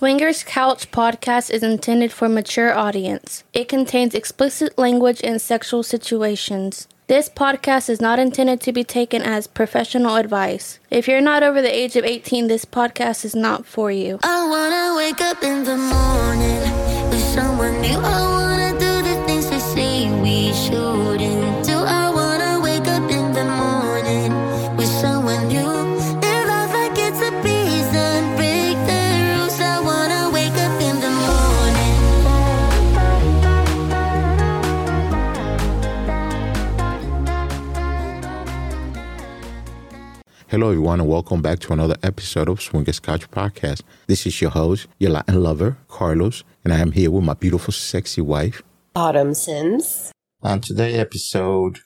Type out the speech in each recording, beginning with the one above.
Swingers Couch podcast is intended for mature audience. It contains explicit language and sexual situations. This podcast is not intended to be taken as professional advice. If you're not over the age of 18, this podcast is not for you. I wanna wake up in the morning with someone new. Hello, everyone, and welcome back to another episode of Swingers Couch Podcast. This is your host, your Latin lover, Carlos, and I am here with my beautiful, sexy wife. Autumn Sins. On today's episode,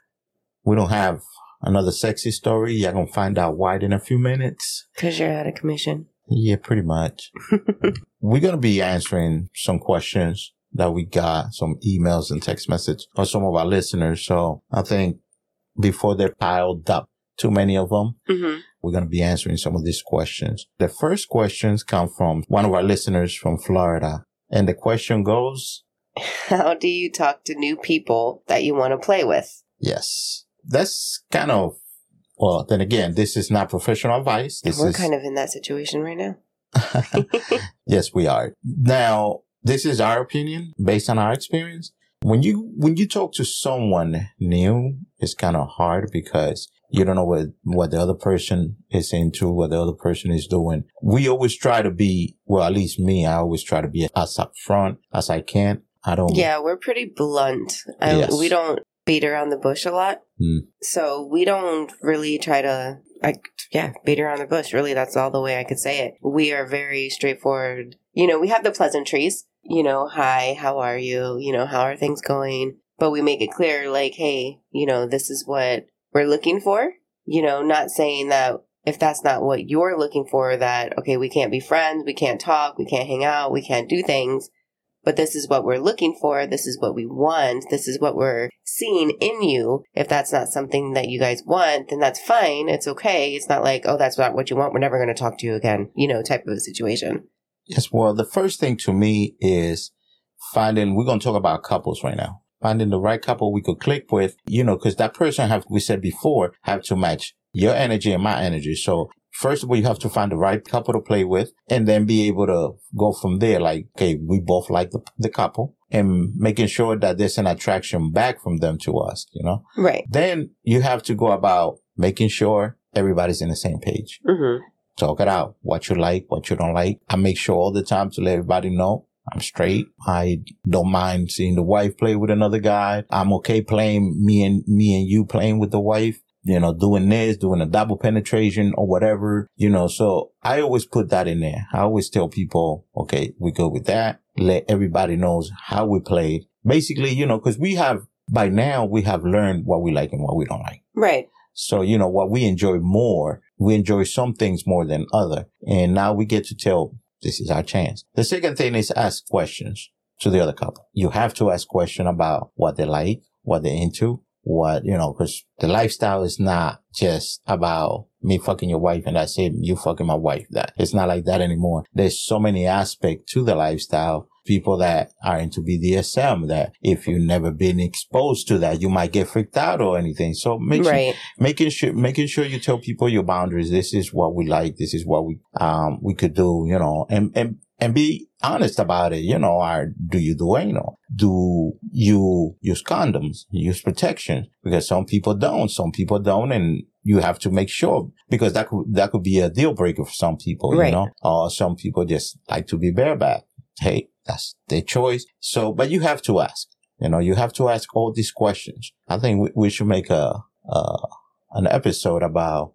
we don't have another sexy story. You're going to find out why in a few minutes. Because you're out of commission. Yeah, pretty much. We're going to be answering some questions that we got, some emails and text message from some of our listeners. So I think before they're piled up, too many of them, Mm-hmm. we're going to be answering some of these questions. The first questions come from one of our listeners from Florida. And the question goes, How do you talk to new people that you want to play with? yes, that's kind of, well, then again, this is not professional advice. This We're is, kind of in that situation right now. yes, we are. Now, this is our opinion based on our experience. When you, when you talk to someone new, it's kind of hard because you don't know what, what the other person is into, what the other person is doing. We always try to be, well, at least me, I always try to be as upfront as I can. I don't, Yeah, we're pretty blunt. Um, Yes. We don't beat around the bush a lot. Mm. So we don't really try to, like, yeah, beat around the bush. Really, that's all the way I could say it. We are very straightforward. You know, we have the pleasantries. You know, hi, how are you? You know, how are things going? But we make it clear, like, hey, you know, this is what we're looking for. You know, not saying that if that's not what you're looking for, that, okay, we can't be friends, we can't talk, we can't hang out, we can't do things but this is what we're looking for. This is what we want. This is what we're seeing in you. If that's not something that you guys want, then that's fine. It's okay. It's not like, oh, that's not what you want. We're never going to talk to you again, you know, type of a situation. Yes, well, the first thing to me is finding, we're going to talk about couples right now. Finding the right couple we could click with, you know, because that person have, we said before, have to match your energy and my energy. So first of all, you have to find the right couple to play with and then be able to go from there. Like, okay, we both like the, the couple and making sure that there's an attraction back from them to us, you know? Right. Then you have to go about making sure everybody's in the same page Mm-hmm. talk it out. What you like, what you don't like. I make sure all the time to let everybody know I'm straight. I don't mind seeing the wife play with another guy. I'm okay playing me and me and you playing with the wife. You know, doing this, doing a double penetration or whatever, you know, so I always put that in there. I always tell people, okay, we go with that. Let everybody knows how we played. Basically, you know, cause we have, by now we have learned what we like and what we don't like. Right. So, you know, what we enjoy more, we enjoy some things more than other. And now we get to tell this is our chance. The second thing is ask questions to the other couple. You have to ask questions about what they like, what they're into, what, you know, cause the lifestyle is not just about me fucking your wife and that's it. You fucking my wife. That it's not like that anymore. There's so many aspects to the lifestyle. People that are into BDSM that if you've never been exposed to that, you might get freaked out or anything. So make sure Right. making sure making sure you tell people your boundaries. This is what we like. This is what we um we could do. You know, and and and be honest about it. You know, are do you do anal? Do you use condoms? Use protection? Because some people don't. Some people don't, and you have to make sure because that could that could be a deal breaker for some people. Right. You know, or some people just like to be bareback. Hey, that's their choice. So, but you have to ask. You know, you have to ask all these questions. I think we, we should make a, uh, an episode about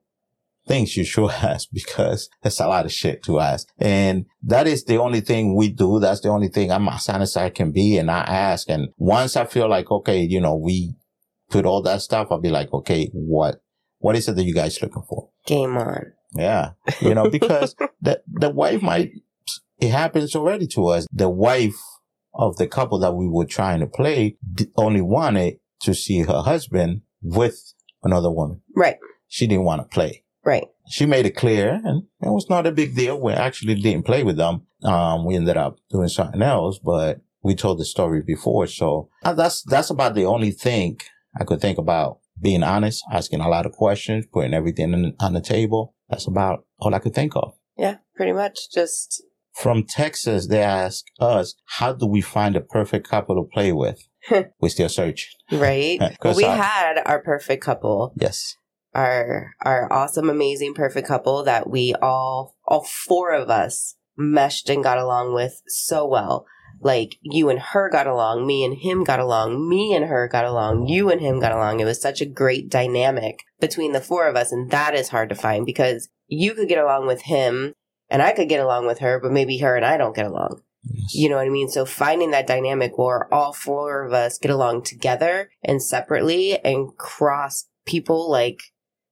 things you should ask because there's a lot of shit to ask. And that is the only thing we do. That's the only thing I'm as honest as I can be. And I ask. And once I feel like, okay, you know, we put all that stuff, I'll be like, okay, what, what is it that you guys looking for? Game on. Yeah. You know, because the, the wife might, it happens already to us. The wife of the couple that we were trying to play only wanted to see her husband with another woman. Right. She didn't want to play. Right. she made it clear and it was not a big deal. We actually didn't play with them. Um, we ended up doing something else, but we told the story before. So uh, that's, that's about the only thing I could think about being honest, asking a lot of questions, putting everything on the table. That's about all I could think of. Yeah, pretty much. Just From Texas, they ask us, how do we find a perfect couple to play with? We're still searching. right. well, we uh, had our perfect couple, Yes. our our awesome, amazing, perfect couple that we all all four of us meshed and got along with so well. Like you and her got along, me and him got along, me and her got along, you and him got along. It was such a great dynamic between the four of us, and that is hard to find because you could get along with him and I could get along with her, but maybe her and I don't get along. yes. You know what I mean? So finding that dynamic where all four of us get along together and separately and cross people like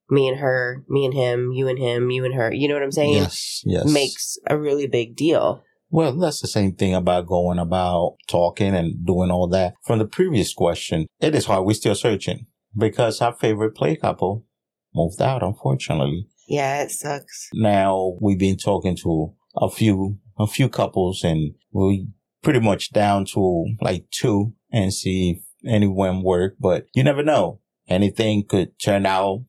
me and her, me and him, you and him, you and her. You know what I'm saying? Yes. Yes. Makes a really big deal. Well, that's the same thing about going about talking and doing all that. From the previous question, it is hard. We're still searching because our favorite play couple moved out, unfortunately. Yeah, it sucks. Now we've been talking to a few, a few couples and we pretty much down to like two and see if anyone work, but you never know. Anything could turn out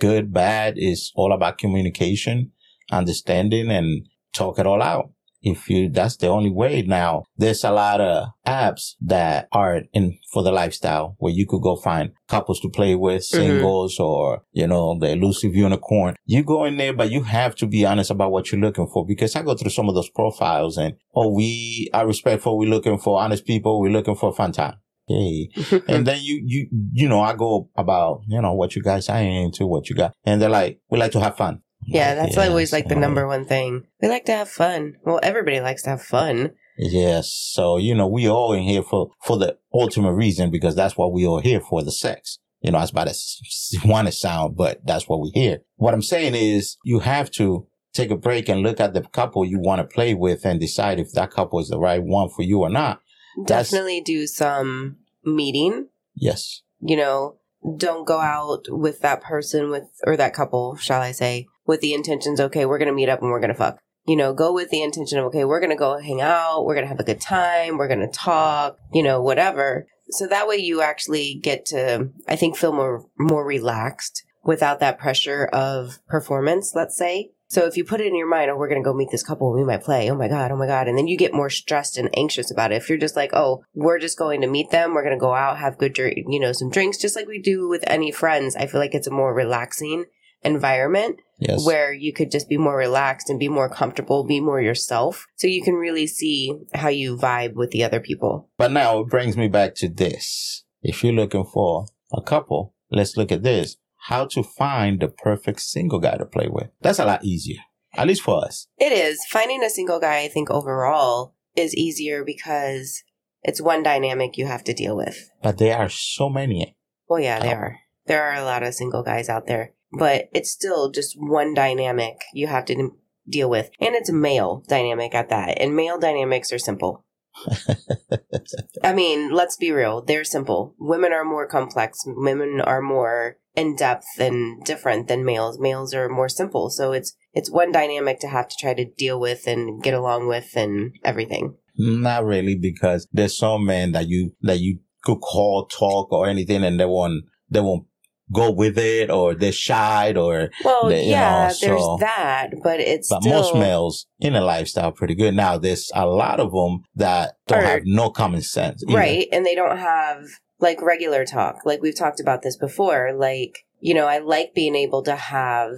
good, bad. It's all about communication, understanding and talk it all out. If you, that's the only way now. There's a lot of apps that are in for the lifestyle where you could go find couples to play with, mm-hmm. singles or, you know, the elusive unicorn. You go in there, but you have to be honest about what you're looking for because I go through some of those profiles and, oh, we are respectful. We're looking for honest people. We're looking for fun time. Hey. and then you, you, you know, I go about, you know, what you guys are into, what you got. And they're like, we like to have fun. Yeah, that's always like the number one thing. We like to have fun. Well, everybody likes to have fun. Yes. So, you know, we all in here for, for the ultimate reason because that's what we all here for, the sex. You know, that's about as want to sound, but that's what we hear. What I'm saying is you have to take a break and look at the couple you want to play with and decide if that couple is the right one for you or not. That's- Definitely do some meeting Yes. you know, don't go out with that person with or that couple, shall I say, with the intentions, okay, we're gonna meet up and we're gonna fuck. You know, go with the intention of, okay, we're gonna go hang out, we're gonna have a good time, we're gonna talk, you know, whatever. So that way you actually get to, I think, feel more more relaxed without that pressure of performance, let's say. So if you put it in your mind, oh, we're going to go meet this couple, we might play. Oh my God, oh my God. And then you get more stressed and anxious about it. If you're just like, oh, we're just going to meet them, we're going to go out, have good, you know, some drinks, just like we do with any friends. I feel like it's a more relaxing environment Yes. where you could just be more relaxed and be more comfortable, be more yourself. So you can really see how you vibe with the other people. But now it brings me back to this. If you're looking for a couple, let's look at this. How to find the perfect single guy to play with. That's a lot easier. At least for us. It is. Finding a single guy, I think overall is easier because it's one dynamic you have to deal with. But there are so many. Well, yeah, there Oh. are. There are a lot of single guys out there, but it's still just one dynamic you have to deal with. And it's male dynamic at that. And male dynamics are simple. I mean, let's be real. They're simple. Women are more complex. Women are more in depth and different than males. Males are more simple. So it's it's one dynamic to have to try to deal with and get along with and everything. Not really, because there's some men that you that you could call, talk, or anything, and they won't they won't go with it, or they're shy, or Well, The- you yeah, know, there's that, but it's but still, most males in a lifestyle pretty good. Now there's a lot of them that don't Are- have no common sense, either. right and they don't have like regular talk like we've talked about this before like you know i like being able to have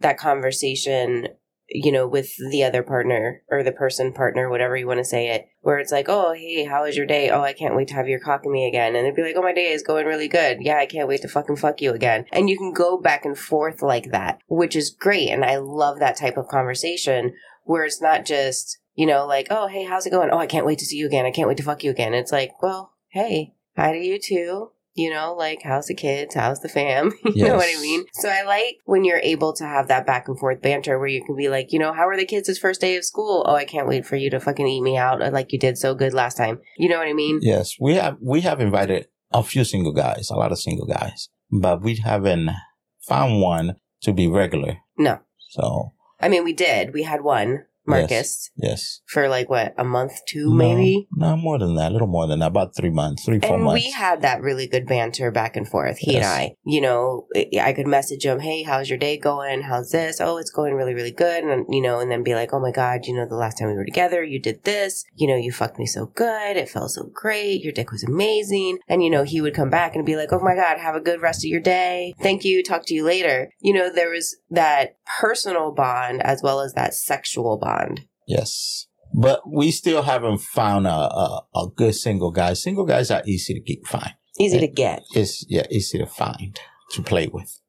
that conversation you know with the other partner or the person partner whatever you want to say it where it's like oh hey how was your day? Oh i can't wait to have your cock in me again. And they'd be like oh my day is going really good. Yeah i can't wait to fucking fuck you again. And you can go back and forth like that which is great and i love that type of conversation where it's not just you know like oh hey how's it going? Oh i can't wait to see you again. I can't wait to fuck you again. It's like well hey hi to you too you know like how's the kids? How's the fam? You know what i mean? So i like when you're able to have that back and forth banter where you can be like you know how are the kids' this first day of school? Oh i can't wait for you to fucking eat me out uh, like you did so good last time. You know what i mean? Yes, we have we have invited a few single guys, a lot of single guys, but we haven't found one to be regular. No. So I mean, we did. We had one, Marcus, yes, for like what, a month, two, No, maybe? no more than that, a little more than that, about three months, three four And months. we had that really good banter back and forth, he and I. You know, I could message him, hey, how's your day going? How's this? Oh, it's going really, really good. And, you know, and then be like, oh my God, you know, the last time we were together, you did this. You know, you fucked me so good. It felt so great. Your dick was amazing. And, you know, he would come back and be like, oh my God, have a good rest of your day. Thank you. Talk to you later. You know, there was that personal bond as well as that sexual bond. Yes. But we still haven't found a, a, a good single guy. Single guys are easy to get, find. Easy to get. It's, yeah, easy to find, to play with.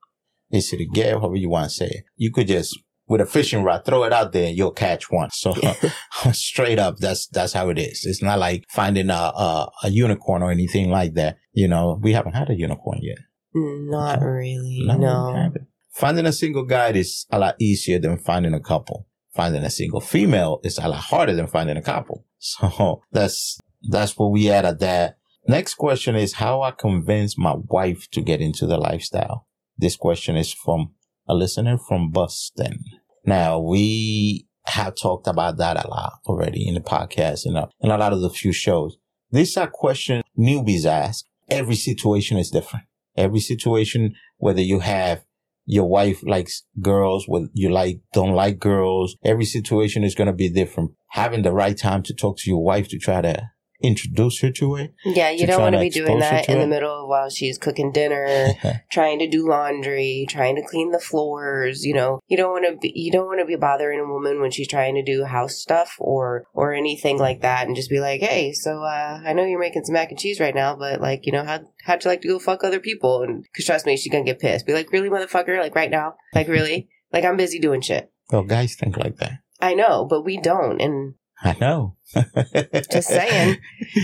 Easy to get, however you want to say it. You could just, with a fishing rod, throw it out there and you'll catch one. So straight up, that's, that's how it is. It's not like finding a, a, a unicorn or anything like that. You know, we haven't had a unicorn yet. Not really. we No. Finding a single guy is a lot easier than finding a couple. Finding a single female is a lot harder than finding a couple. So that's that's where we at at that. Next question is how I convince my wife to get into the lifestyle. This question is from a listener from Boston. Now we have talked about that a lot already in the podcast and uh, in a lot of the few shows. These are questions newbies ask. Every situation is different. Every situation, whether you have your wife likes girls, whether you like, don't like girls, every situation is going to be different. Having the right time to talk to your wife to try to introduce her to it. Yeah, you don't want to to be doing that to in the middle while she's cooking dinner, trying to do laundry, trying to clean the floors. You know, you don't want to be you don't want to be bothering a woman when she's trying to do house stuff or or anything like that, and just be like, hey, so uh, I know you're making some mac and cheese right now, but like, you know, how how'd you like to go fuck other people? And because trust me, she's gonna get pissed. Be like, really, motherfucker, like right now, like really, like I'm busy doing shit. well, guys think like that. I know, but we don't, and I know. Just saying.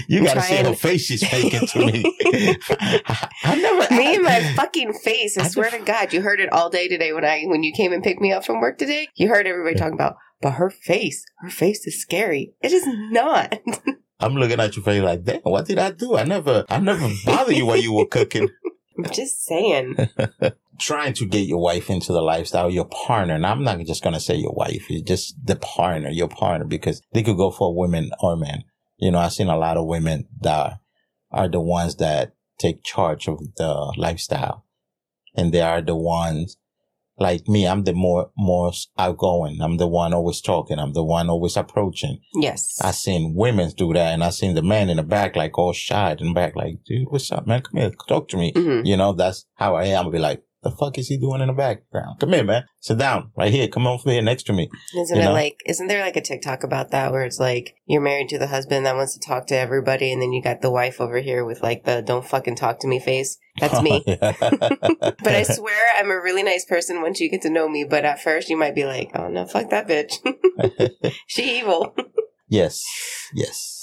You gotta see her face she's making to me. I, I never. Me and my fucking face. I, I swear to God, you heard it all day today when I when you came and picked me up from work today. You heard everybody talking about, but her face, her face is scary. It is not. I'm looking at your face like, damn, what did I do? I never, I never bothered you while you were cooking. I'm just saying. Trying to get your wife into the lifestyle, your partner. And I'm not just gonna say your wife. It's just the partner, your partner, because they could go for women or men. You know, I've seen a lot of women that are the ones that take charge of the lifestyle, and they are the ones like me. I'm the more more outgoing. I'm the one always talking. I'm the one always approaching. Yes. I've seen women do that, and I've seen the man in the back like all shy in the back, like, dude, what's up, man? Come here, talk to me. Mhm. You know, that's how I am. I'll be like, the fuck is he doing in the background? Come here, man. Sit down right here. Come over here next to me. Isn't you it know? like? Isn't there like a TikTok about that where it's like you're married to the husband that wants to talk to everybody, and then you got the wife over here with like the "don't fucking talk to me" face. That's me. but But I swear I'm a really nice person once you get to know me. But at first you might be like, oh no, fuck that bitch. she evil. yes, yes.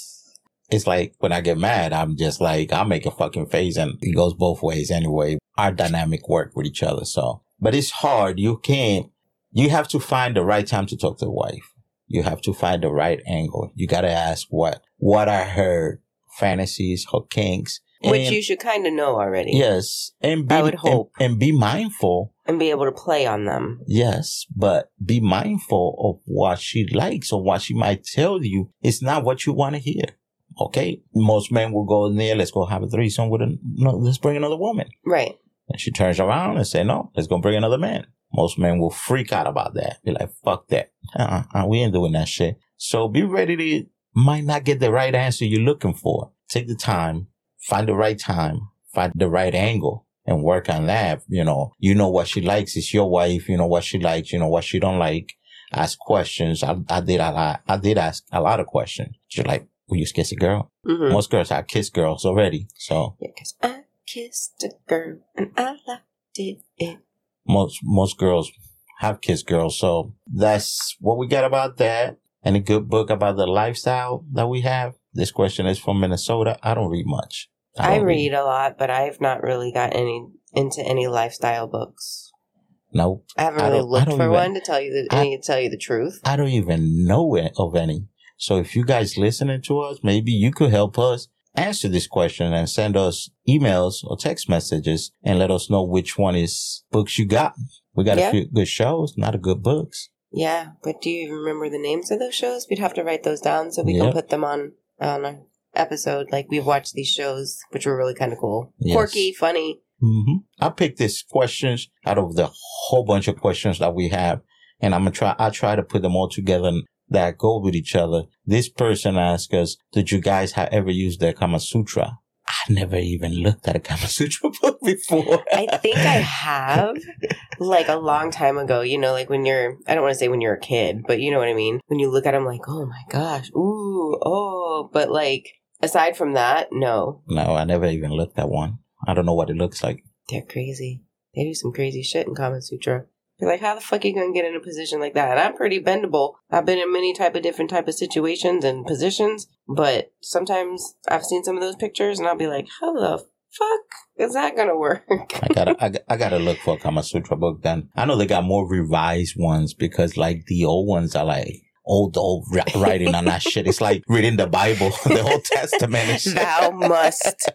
It's like when I get mad, I'm just like, I'll make a fucking face and it goes both ways anyway. Our dynamic work with each other. So, but it's hard. You can't, you have to find the right time to talk to the wife. You have to find the right angle. You got to ask what, what are her fantasies, her kinks. Which you should kind of know already. Yes. And be, I would and- hope. and be mindful And be able to play on them. Yes, but be mindful of what she likes or what she might tell you. It's not what you want to hear. Okay. Most men will go in there. Let's go have a threesome with a, no, let's bring another woman. Right. And she turns around and say, no, let's go bring another man. Most men will freak out about that. Be like, fuck that. Uh-uh, we ain't doing that shit. So be ready to, might not get the right answer you're looking for. Take the time, find the right time, find the right angle and work on that. You know, you know what she likes. It's your wife. You know what she likes. You know what she don't like. Ask questions. I, I did a lot. I did ask a lot of questions. She's like, will you kiss a girl? Mm-hmm. Most girls have kissed girls already. So Yeah, kissed a girl and I liked it. most most girls have kissed girls. So that's what we got about that. And a good book about the lifestyle that we have. This question is from Minnesota. I don't read much. I don't read a lot, but I've not really got any into any lifestyle books. Nope. I haven't really I looked for even- one to tell you the I- to tell you the truth. I don't even know of any. So if you guys listening to us, maybe you could help us answer this question and send us emails or text messages and let us know which one is books you got We got Yeah. a few good shows, not a good books. Yeah, but do you even remember the names of those shows? We'd have to write those down so we Yep. can put them on on an episode. Like we've watched these shows, which were really kind of cool, Yes. quirky, funny. hmm I picked these questions out of the whole bunch of questions that we have, and I'm gonna try. I try to put them all together that go with each other. This person asked us, "Did you guys have ever used the Kama Sutra?" I never even looked at a Kama Sutra book before. I think I have, like a long time ago. You know, like when you're, I don't want to say when you're a kid, but you know what I mean. When you look at them, like, oh my gosh, ooh, oh, but like aside from that, no, no, I never even looked at one. I don't know what it looks like. they're crazy. They do some crazy shit in Kama Sutra. You're like, how the fuck are you gonna get in a position like that? And I'm pretty bendable. I've been in many type of different type of situations and positions, but sometimes I've seen some of those pictures and I'll be like, how the fuck is that gonna work? I gotta, I, I gotta look for a Kama Sutra book then. I know they got more revised ones because like the old ones are like old, old writing on that shit. It's like reading the Bible, the Old Testament. Thou must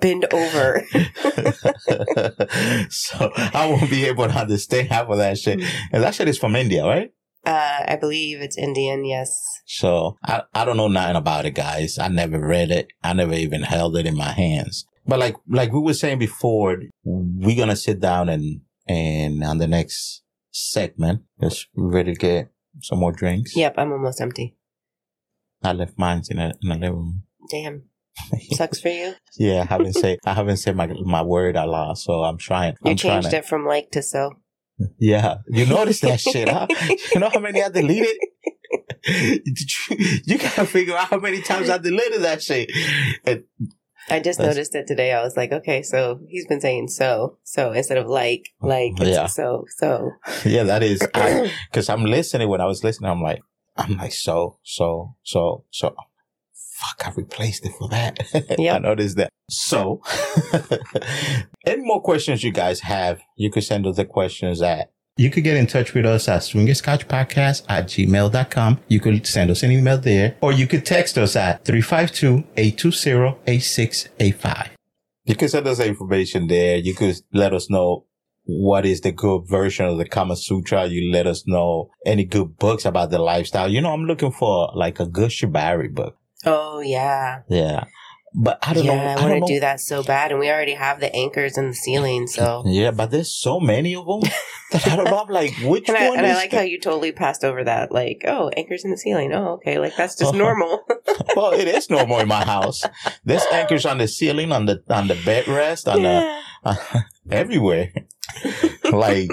bend over. so I won't be able to understand half of that shit. And that shit is from India, right? Uh, I believe it's Indian, yes. So I, I don't know nothing about it, guys. I never read it. I never even held it in my hands. But like like we were saying before, we're gonna sit down and and on the next segment, just ready to get some more drinks. Yep, I'm almost empty. I left mine in a in a living room. Damn. Sucks for you. Yeah, I haven't said I haven't said my my word out loud, so I'm trying. You I'm trying changed to, it from like to so. Yeah, you noticed that shit, huh? You know how many I deleted? You, you gotta figure out how many times I deleted that shit. And I just That's- noticed it today. I was like, okay, so he's been saying so, so instead of like, like, Yeah. so, so. yeah, that is because I'm listening. When I was listening, I'm like, I'm like, so, so, so, so. Fuck, I replaced it for that. I noticed that. So, any more questions you guys have, you could send us the questions at. You could get in touch with us at swingerscouchpodcast at gmail.com. You could send us an email there, or you could text us at 352-820-8685. You could send us information there. You could let us know what is the good version of the Kama Sutra. You let us know any good books about the lifestyle. You know, I'm looking for like a good Shibari book. Oh yeah, Yeah. But I don't yeah. know. I don't want to do that so bad, and we already have the anchors in the ceiling. So, Yeah, but there's so many of them that I don't know. I'm like, which and I, one and I like the- how you totally passed over that. Like, oh, anchors in the ceiling. Oh, okay, like that's just Uh-huh. normal. well, it is normal in my house. There's anchors on the ceiling, on the on the bed rest, on yeah. the everywhere. like,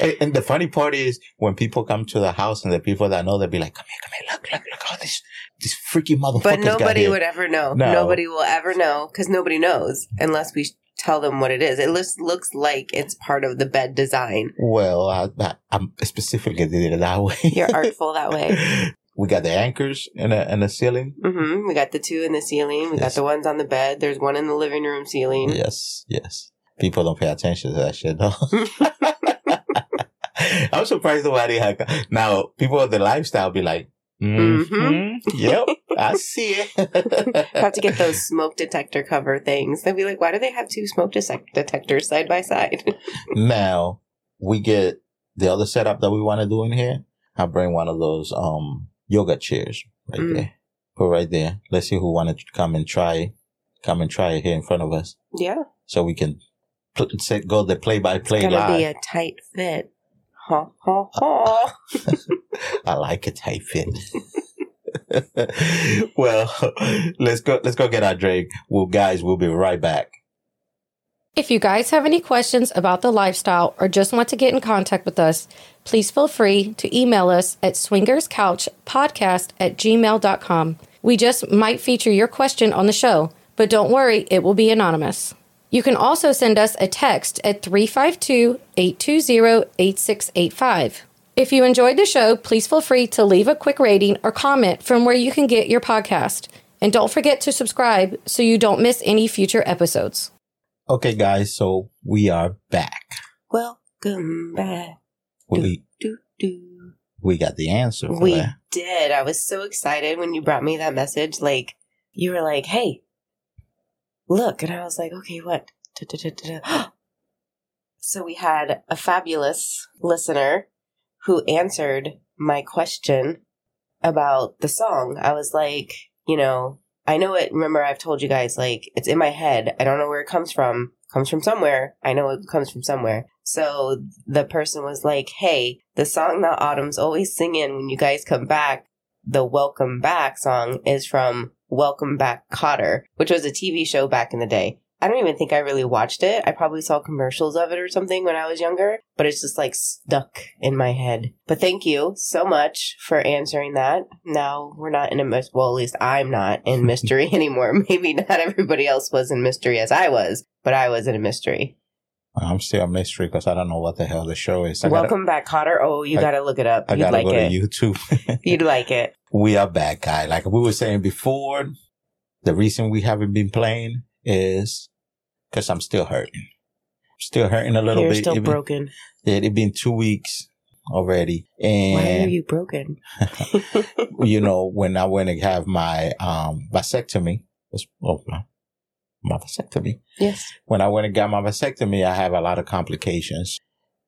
and, and the funny part is when people come to the house and the people that know, they'll be like, "Come here, come here, look, look, look, all this this freaky motherfucker." But nobody would ever know. No. Nobody will ever know because nobody knows unless we tell them what it is. It looks looks like it's part of the bed design. Well, I, I, I specifically did it that way. You're artful that way. We got the anchors in the in the ceiling. hmm We got the two in the ceiling. We Yes. got the ones on the bed. There's one in the living room ceiling. Yes, yes. People don't pay attention to that shit though. I'm surprised nobody had. Now, people of the lifestyle be like, mm yep, I see it. have to get those smoke detector cover things. They'll be like, why do they have two smoke detec- detectors side by side? now, we get the other setup that we want to do in here. I bring one of those um yoga chairs right Mm. there. Put right there. Let's see who want to come and try, come and try it here in front of us, yeah, so we can pl- say, go the play by play it's gonna live. be a tight fit. Ha ha ha. I like a tight fit. well, let's go. Let's go get our drink. Well, guys, we'll be right back. If you guys have any questions about the lifestyle or just want to get in contact with us, please feel free to email us at swingerscouchpodcast at gmail.com. We just might feature your question on the show, but don't worry, it will be anonymous. You can also send us a text at 352 820 8685. If you enjoyed the show, please feel free to leave a quick rating or comment from where you can get your podcast. And don't forget to subscribe so you don't miss any future episodes. Okay, guys. So we are back. Welcome back. We Do do. we got the answer for We that. did. I was so excited when you brought me that message. Like, you were like, hey, look. And I was like, okay, what? So we had a fabulous listener who answered my question about the song. I was like, you know, I know it. Remember, I've told you guys, like, it's in my head. I don't know where it comes from. Comes from somewhere. I know it comes from somewhere. So the person was like, hey, the song that Autumn's always singing when you guys come back, the Welcome Back song is from Welcome Back Kotter, which was a TV show back in the day. I don't even think I really watched it. I probably saw commercials of it or something when I was younger, but it's just like stuck in my head. But thank you so much for answering that. Now we're not in a mystery. Well, at least I'm not in mystery anymore. Maybe not everybody else was in mystery as I was, but I was in a mystery. I'm still a mystery because I don't know what the hell the show is. I gotta- Welcome back, Kotter. Oh, you I- got to look it up. I You'd gotta like go it. to YouTube. You'd like it. We are back, guy. Like we were saying before, the reason we haven't been playing is because I'm still hurting. Still hurting a little bit. You're bit. still It been- broken. It, it been two weeks already, And Why are you broken? you know when I went to have my um vasectomy, oh, my, my vasectomy. yes. When I went and got my vasectomy, I have a lot of complications.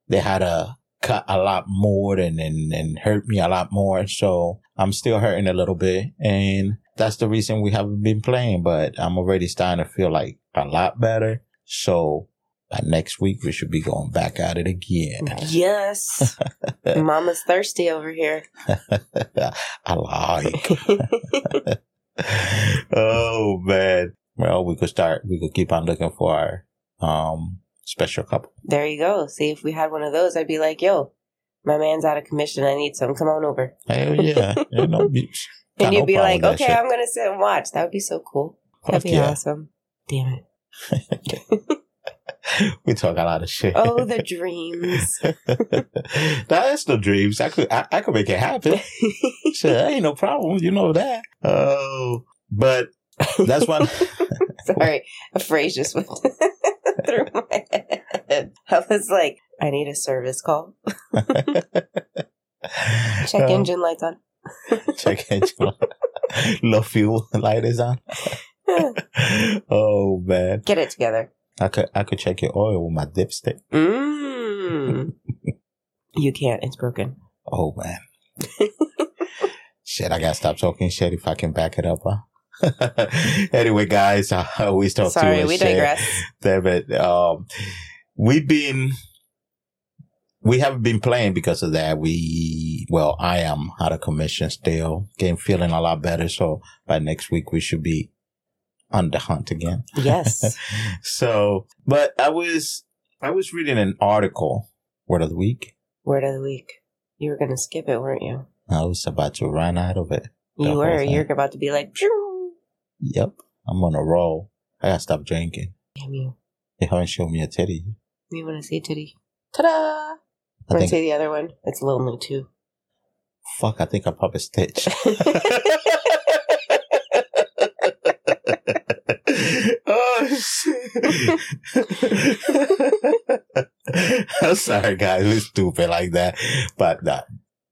They had to cut a lot more and, and, and hurt me a lot more. So I'm still hurting a little bit. And that's the reason we haven't been playing, but I'm already starting to feel like a lot better. So uh, next week we should be going back at it again. Yes. Mama's thirsty over here. I like. oh man. Well, we could start. We could keep on looking for our um special couple. there you go. See, if we had one of those, I'd be like, yo, my man's out of commission. I need some. Come on over. Hell yeah. know, you- got And you'd be like, okay. I'm going to sit and watch. That would be so cool. That'd be yeah. awesome. Damn it. we talk a lot of shit. Oh, the dreams. That's the dreams. I could I, I could make it happen. Shit, ain't no problem. You know that. Oh, but that's one. Sorry, a phrase just went through my head. I was like, I need a service call. Check Um, engine lights on. Check engine. Low fuel light is on. oh man, Get it together. I could I could check your oil with my dipstick. Mm. you can't. It's broken. Oh man. shit, I gotta stop talking shit if I can back it up, huh? anyway, guys, I always talk Sorry, too much we shit. digress. Damn it. Um, we've been, we haven't been playing because of that. We, well, I am out of commission still, getting feeling a lot better. So by next week, we should be on the hunt again. Yes. So, but I was, I was reading an article, word of the week. Word of the week. You were going to skip it, weren't you? I was about to run out of it. You were. You're about to be like. Yep. I'm on a roll. I gotta stop drinking. damn you. They haven't shown me a titty. You want to see titty? Ta-da! I Want to see the other one? It's lonely too. fuck, I think I popped a stitch. oh shit! I'm sorry, guys. We're stupid like that, but nah.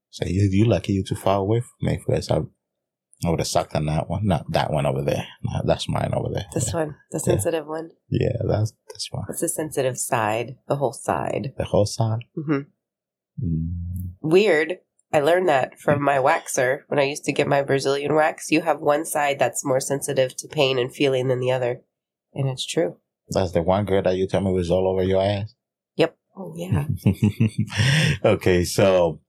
So you, you lucky you're too far away from me, because I, I would have sucked on that one. Not that one over there. Nah, that's mine over there. this yeah. one, the sensitive one. yeah, that's that's one. It's the sensitive side, the whole side. The whole side. hmm Mm. Weird. I learned that from my waxer when I used to get my Brazilian wax. You have one side that's more sensitive to pain and feeling than the other. And it's true. That's the one girl that you tell me was all over your ass. Yep. Oh, yeah. okay, so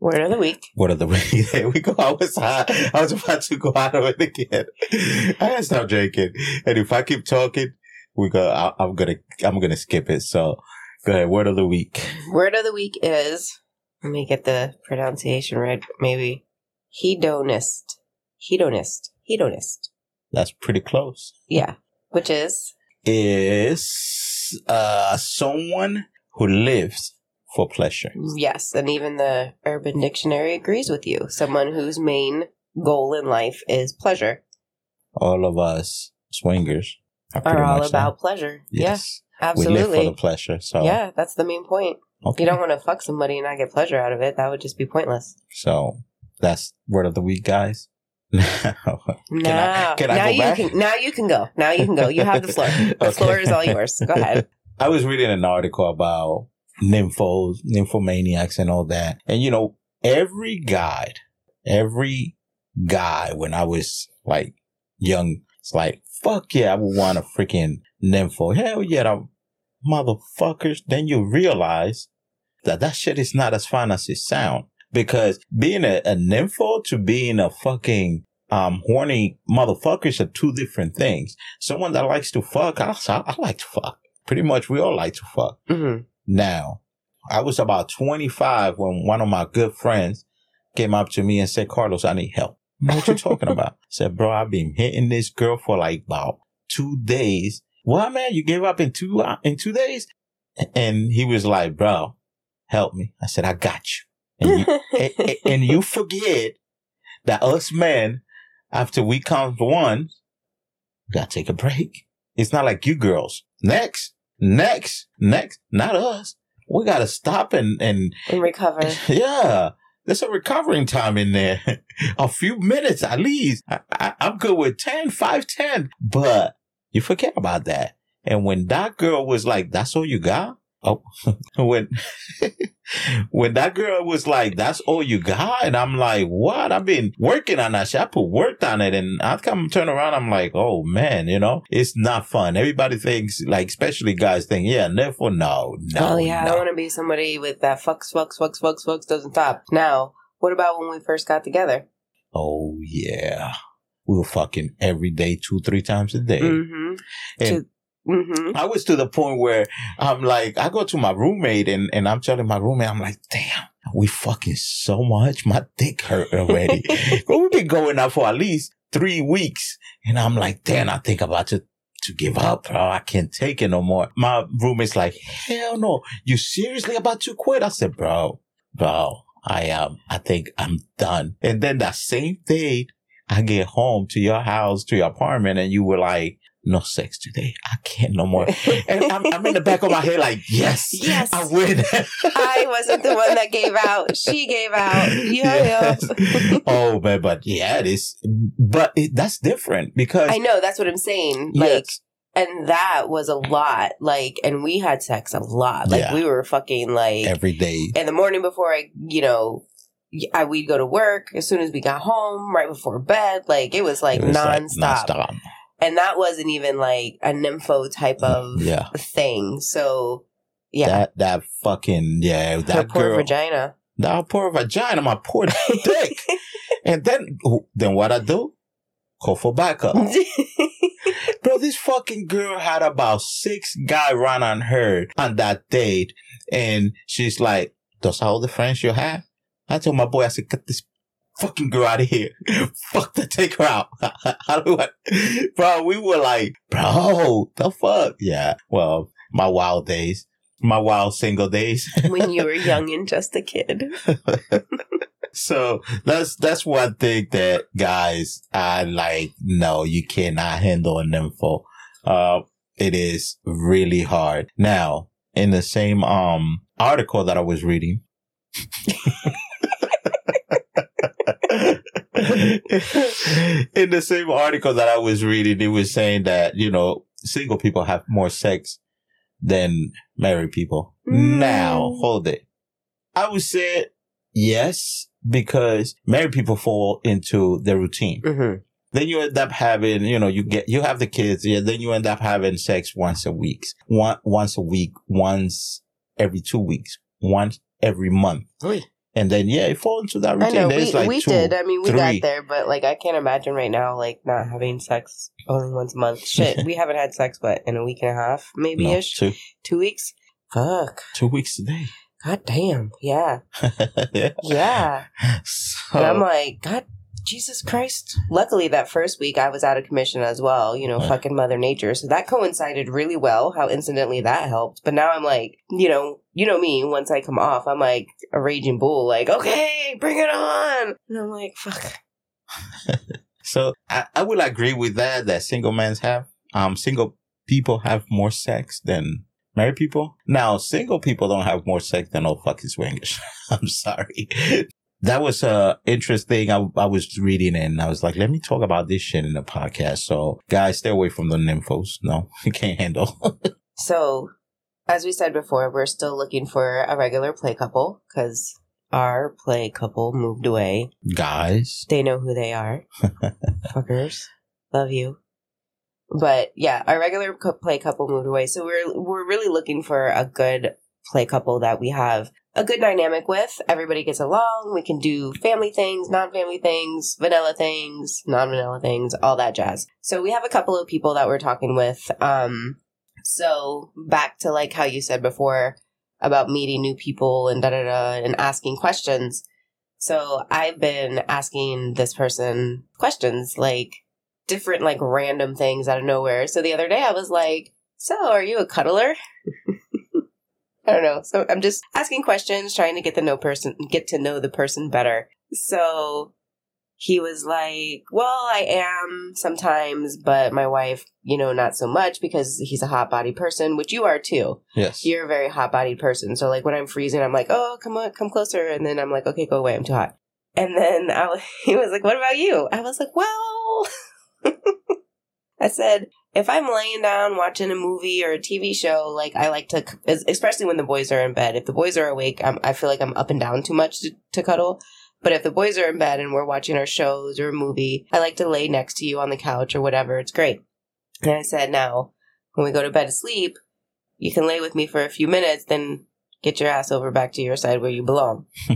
Word of the week. what are the there we go? I was hot. I was about to go out of it again. I gotta stop drinking. And if I keep talking, we go. I, I'm gonna. I'm gonna skip it. So go ahead. Word of the week. Word of the week is, let me get the pronunciation right, maybe. Hedonist. Hedonist. Hedonist. That's pretty close. Yeah. Which is, Is uh someone who lives for pleasure. yes, and even the Urban Dictionary agrees with you. Someone whose main goal in life is pleasure. All of us swingers are, Are all about that. pleasure. Yes. Yeah, We live for absolutely. the pleasure. So Yeah, that's the main point. okay. You don't want to fuck somebody and not get pleasure out of it. That would just be pointless. So that's word of the week, guys. I, can I now go you back? can now you can go. Now you can go. You have the floor. The Okay. floor is all yours. Go ahead. I was reading an article about nymphos, nymphomaniacs and all that. And you know, every guy, every guy when I was like young, it's like, fuck yeah, I would want a freaking nympho. Hell yeah, the motherfuckers. Then you realize that that shit is not as fun as it sounds. Because being a, a nympho to being a fucking um, horny motherfuckers are two different things. Someone that likes to fuck, I, I like to fuck. Pretty much we all like to fuck. hmm Now, I was about 25 when one of my good friends came up to me and said, Carlos, I need help. What you talking about? I said, bro, I've been hitting this girl for like about two days. What man? You gave up in two, uh, in two days? And he was like, bro, help me. I said, I got you. And you, and, and- you forget that us men, after we count one, we gotta take a break. It's not like you girls. Next, next, next, not us. We gotta stop and, and And recover. yeah, there's a recovering time in there. a few minutes at least. I, I, I'm good with 10, 5, 10. But you forget about that. And when that girl was like, that's all you got? Oh, when, when that girl was like, that's all you got? And I'm like, what? I've been working on that shit. I put work on it and I come turn around. I'm like, oh man, you know, it's not fun. Everybody thinks like, especially guys think, yeah, never, no, no. oh yeah, I no. don't want to be somebody with that fucks, fucks, fucks, fucks, fucks doesn't stop. Now, what about when we first got together? Oh yeah. We were fucking every day, two, three times a day. Mm-hmm. And Mm-hmm. I was to the point where I'm like, I go to my roommate and, and I'm telling my roommate, I'm like, damn, we fucking so much. My dick hurt already. but we've been going out for at least three weeks. And I'm like, damn, I think I'm about to, to give up, bro. I can't take it no more. My roommate's like, hell no. You seriously about to quit? I said, bro, bro, I am, I think I'm done. And then that same day, I get home to your house, to your apartment, and you were like, no sex today. I can't no more. And I'm, I'm in the back of my head like, yes, Yes. I win. I wasn't the one that gave out. She gave out. Yeah, Yes. oh man, but yeah, it is. But it, that's different because I know. That's what I'm saying. Like, yes, and that was a lot. Like, and we had sex a lot. Like, Yeah. we were fucking like every day. in the morning before I, you know, I, we'd go to work as soon as we got home, right before bed. Like, it was like It was, like, nonstop. And that wasn't even like a nympho type of Yeah, thing. So, yeah. that that fucking yeah, her that poor girl, vagina. that poor vagina, my poor dick. and then then what I do? Call for backup. Bro, this fucking girl had about six guy run on her on that date. And she's like, those are all the friends you have? I told my boy, I said, get this fucking go out of here. fuck the take her out. How do I? Bro, we were like, bro, the fuck? Yeah. Well, my wild days, my wild single days. when you were young and just a kid. So that's that's one thing that guys I like. No, you cannot handle an info. Uh, it is really hard. Now, in the same um article that I was reading. in the same article that I was reading, it was saying that, you know, single people have more sex than married people. Mm. Now, hold it. I would say yes, because married people fall into the routine. hmm Then you end up having, you know, you get, you have the kids, yeah, then you end up having sex once a week, one, once a week, once every two weeks, once every month. And then, yeah, it falls into that routine. I know There's we, like we two, did. I mean, we three. got there, but like I can't imagine right now, like not having sex only once a month. Shit, we haven't had sex, but in a week and a half, maybe no, ish, two, two weeks. Fuck. two weeks a day. God damn. Yeah. yeah. So, And I'm like, God, Jesus Christ. Luckily, that first week I was out of commission as well. You know, fucking Mother Nature. So that coincided really well. How incidentally that helped. But now I'm like, you know, you know me. Once I come off, I'm like a raging bull. Like, okay, bring it on. And I'm like, fuck. so I, I will agree with that, that single men have, um, single people have more sex than married people. Now, single people don't have more sex than old fucking swingers. I'm sorry. That was uh interesting. I, I was reading and I was like, let me talk about this shit in the podcast. So guys, stay away from the nymphos. No, you can't handle. So as we said before, we're still looking for a regular play couple because our play couple moved away. Guys. They know who they are. Fuckers. Love you. But yeah, our regular cou- play couple moved away. So we're we're really looking for a good play couple that we have a good dynamic with. Everybody gets along. We can do family things, non-family things, vanilla things, non-vanilla things, all that jazz. So we have a couple of people that we're talking with. Um so back to like how you said before about meeting new people and da da da and asking questions. So I've been asking this person questions like different like random things out of nowhere. So the other day I was like, "So, are you a cuddler?" I don't know. So I'm just asking questions, trying to get to know person, get to know the person better. So he was like, "Well, I am sometimes, but my wife, you know, not so much because he's a hot body person, which you are too. Yes. You're a very hot bodied person. So like when I'm freezing, I'm like, "Oh, come on, come closer," and then I'm like, "Okay, go away, I'm too hot." And then I, was- he was like, "What about you?" I was like, "Well," I said, if I'm laying down watching a movie or a TV show, like I like to, especially when the boys are in bed. If the boys are awake, I'm, I feel like I'm up and down too much to, to cuddle. But if the boys are in bed and we're watching our shows or a movie, I like to lay next to you on the couch or whatever. It's great. And I said, now, when we go to bed to sleep, you can lay with me for a few minutes, then get your ass over back to your side where you belong.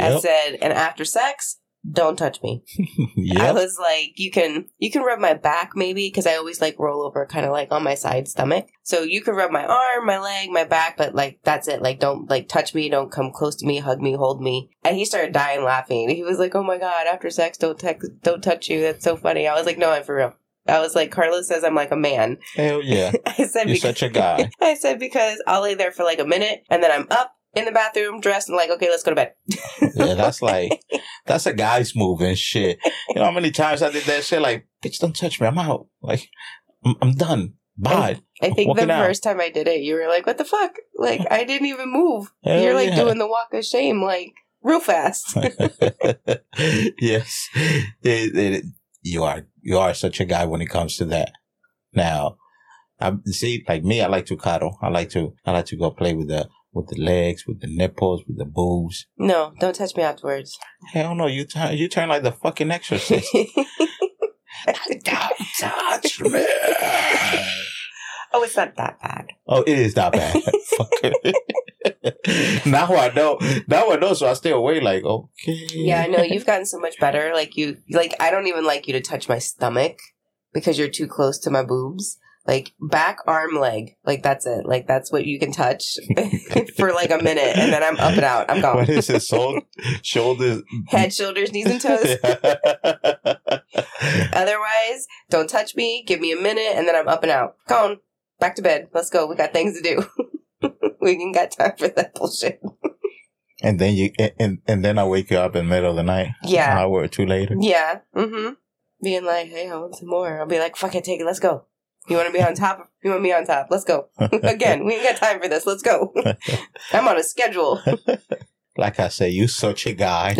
I said, and after sex, don't touch me. I Yep. was like, you can you can rub my back maybe because I always like roll over kind of like on my side stomach. So you can rub my arm, my leg, my back, but like that's it. Like don't like touch me, don't come close to me, hug me, hold me. And he started dying laughing. He was like, "Oh my god, after sex, don't text, don't touch you. That's so funny." I was like, "No, I'm for real." I was like, "Carlos says I'm like a man." Hell yeah. I said, You're because- such a guy. I said because I'll lay there for like a minute and then I'm up in the bathroom dressed and like, okay, let's go to bed. Yeah, that's like that's a guy's move and shit. You know how many times I did that shit? Like, bitch, don't touch me. I'm out. Like, I'm, I'm done. Bye. I think Walking the out. first time I did it, you were like, "What the fuck?" Like I didn't even move. Hell You're like yeah. doing the walk of shame, like real fast. yes, It- it- you are you are such a guy when it comes to that. Now, I see, like me, I like to cuddle. I like to I like to go play with the with the legs, with the nipples, with the boobs. no, don't touch me afterwards. Hell no, you turn you turn like the fucking exorcist. Don't touch me. oh, it's not that bad. Oh, it is that bad. Fuck now I know. Now I know. So I stay away. Like okay. Yeah, I know you've gotten so much better. Like you, like I don't even like you to touch my stomach because you're too close to my boobs. Like back, arm, leg. Like that's it. Like that's what you can touch for like a minute, and then I'm up and out. I'm gone. What is it? Soul, shoulders, Head, shoulders, knees, and toes. Otherwise, don't touch me. Give me a minute, and then I'm up and out. Gone. Back to bed. Let's go. We got things to do. we ain't got time for that bullshit. and then you and and then I wake you up in the middle of the night. yeah An hour or two later. Yeah. Mm-hmm. Being like, hey, I want some more. I'll be like, fuck it, take it. Let's go. You want to be on top? You want me on top? Let's go. Again, we ain't got time for this. Let's go. I'm on a schedule. Like I say, you such a guy.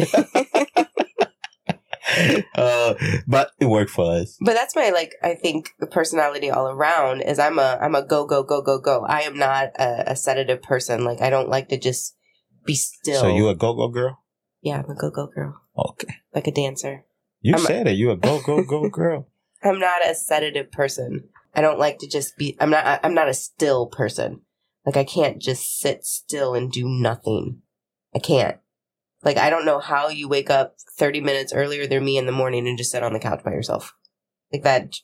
uh, but it worked for us. But that's my like. I think the personality all around is I'm a I'm a go go go go go. I am not a, a sedative person. Like I don't like to just be still. So you a go go girl? yeah, I'm a go go girl, Okay. like a dancer. You I'm a- said it. You a go go go girl. I'm not a sedative person. I don't like to just be. I'm not. I'm not a still person. Like I can't just sit still and do nothing. I can't. Like I don't know how you wake up 30 minutes earlier than me in the morning and just sit on the couch by yourself. Like that.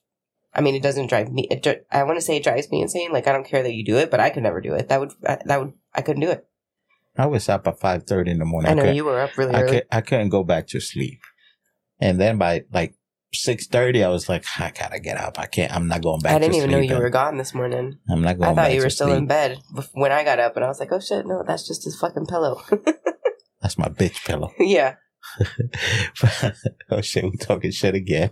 I mean, it doesn't drive me. It, I want to say it drives me insane. Like I don't care that you do it, but I could never do it. That would. That would. I couldn't do it. I was up at five thirty in the morning. I know couldn't- you were up really I early. could I couldn't go back to sleep. And then by like six thirty, I was like, I gotta get up. I can't. I'm not going back. I didn't even know you were gone this morning. I'm not going. I thought you were still in bed when I got up, and I was like, "Oh shit, no, that's just his fucking pillow." That's my bitch pillow. yeah. oh shit, we're talking shit again.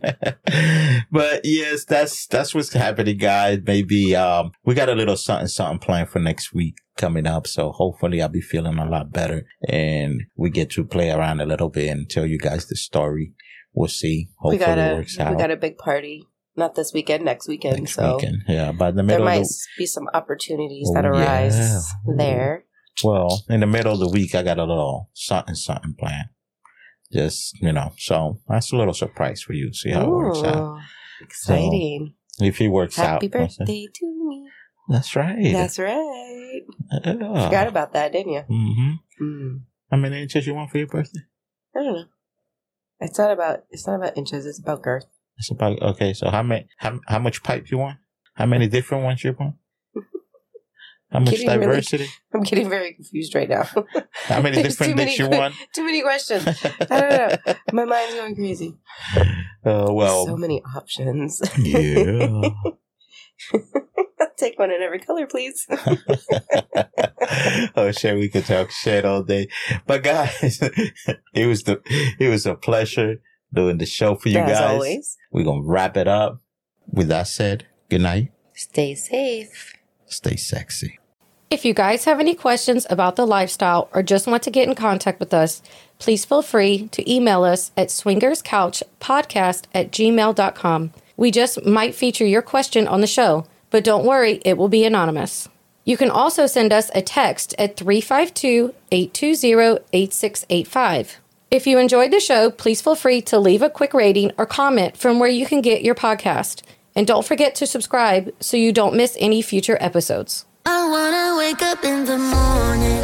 but yes, that's that's what's happening, guys. Maybe um we got a little something something planned for next week coming up. So hopefully I'll be feeling a lot better and we get to play around a little bit and tell you guys the story. We'll see. we Hopefully got it a works we got a big party Not this weekend, next weekend. next so weekend. Yeah, but in the there might the be some opportunities Oh, that arise yeah. there. well, in the middle of the week, I got a little something something planned. Just you know, so that's a little surprise for you. See how it works out. Ooh, exciting. If he works Happy out, Happy birthday to me. That's right. That's right. yeah. Forgot about that, didn't you? Mm-hmm. Mm. How many inches you want for your birthday? I don't know. It's not about it's not about inches. It's about girth. It's about okay. So how many? How, how much pipe you want? How many different ones you want? How much Getting really- diversity? I'm getting very confused right now. How many different dicks you want? Too many questions. I don't know. My mind's going crazy. Uh, well, so many options. yeah. I'll take one in every color, please. oh shit, we could talk shit all day. But guys, it was the it was a pleasure doing the show for you As guys. always, We're gonna wrap it up. With that said, good night. stay safe. Stay sexy. If you guys have any questions about the lifestyle or just want to get in contact with us, please feel free to email us at swingerscouchpodcast at gmail.com. We just might feature your question on the show, but don't worry, it will be anonymous. You can also send us a text at 352 820 8685. If you enjoyed the show, please feel free to leave a quick rating or comment from where you can get your podcast. And don't forget to subscribe so you don't miss any future episodes. I wanna wake up in the morning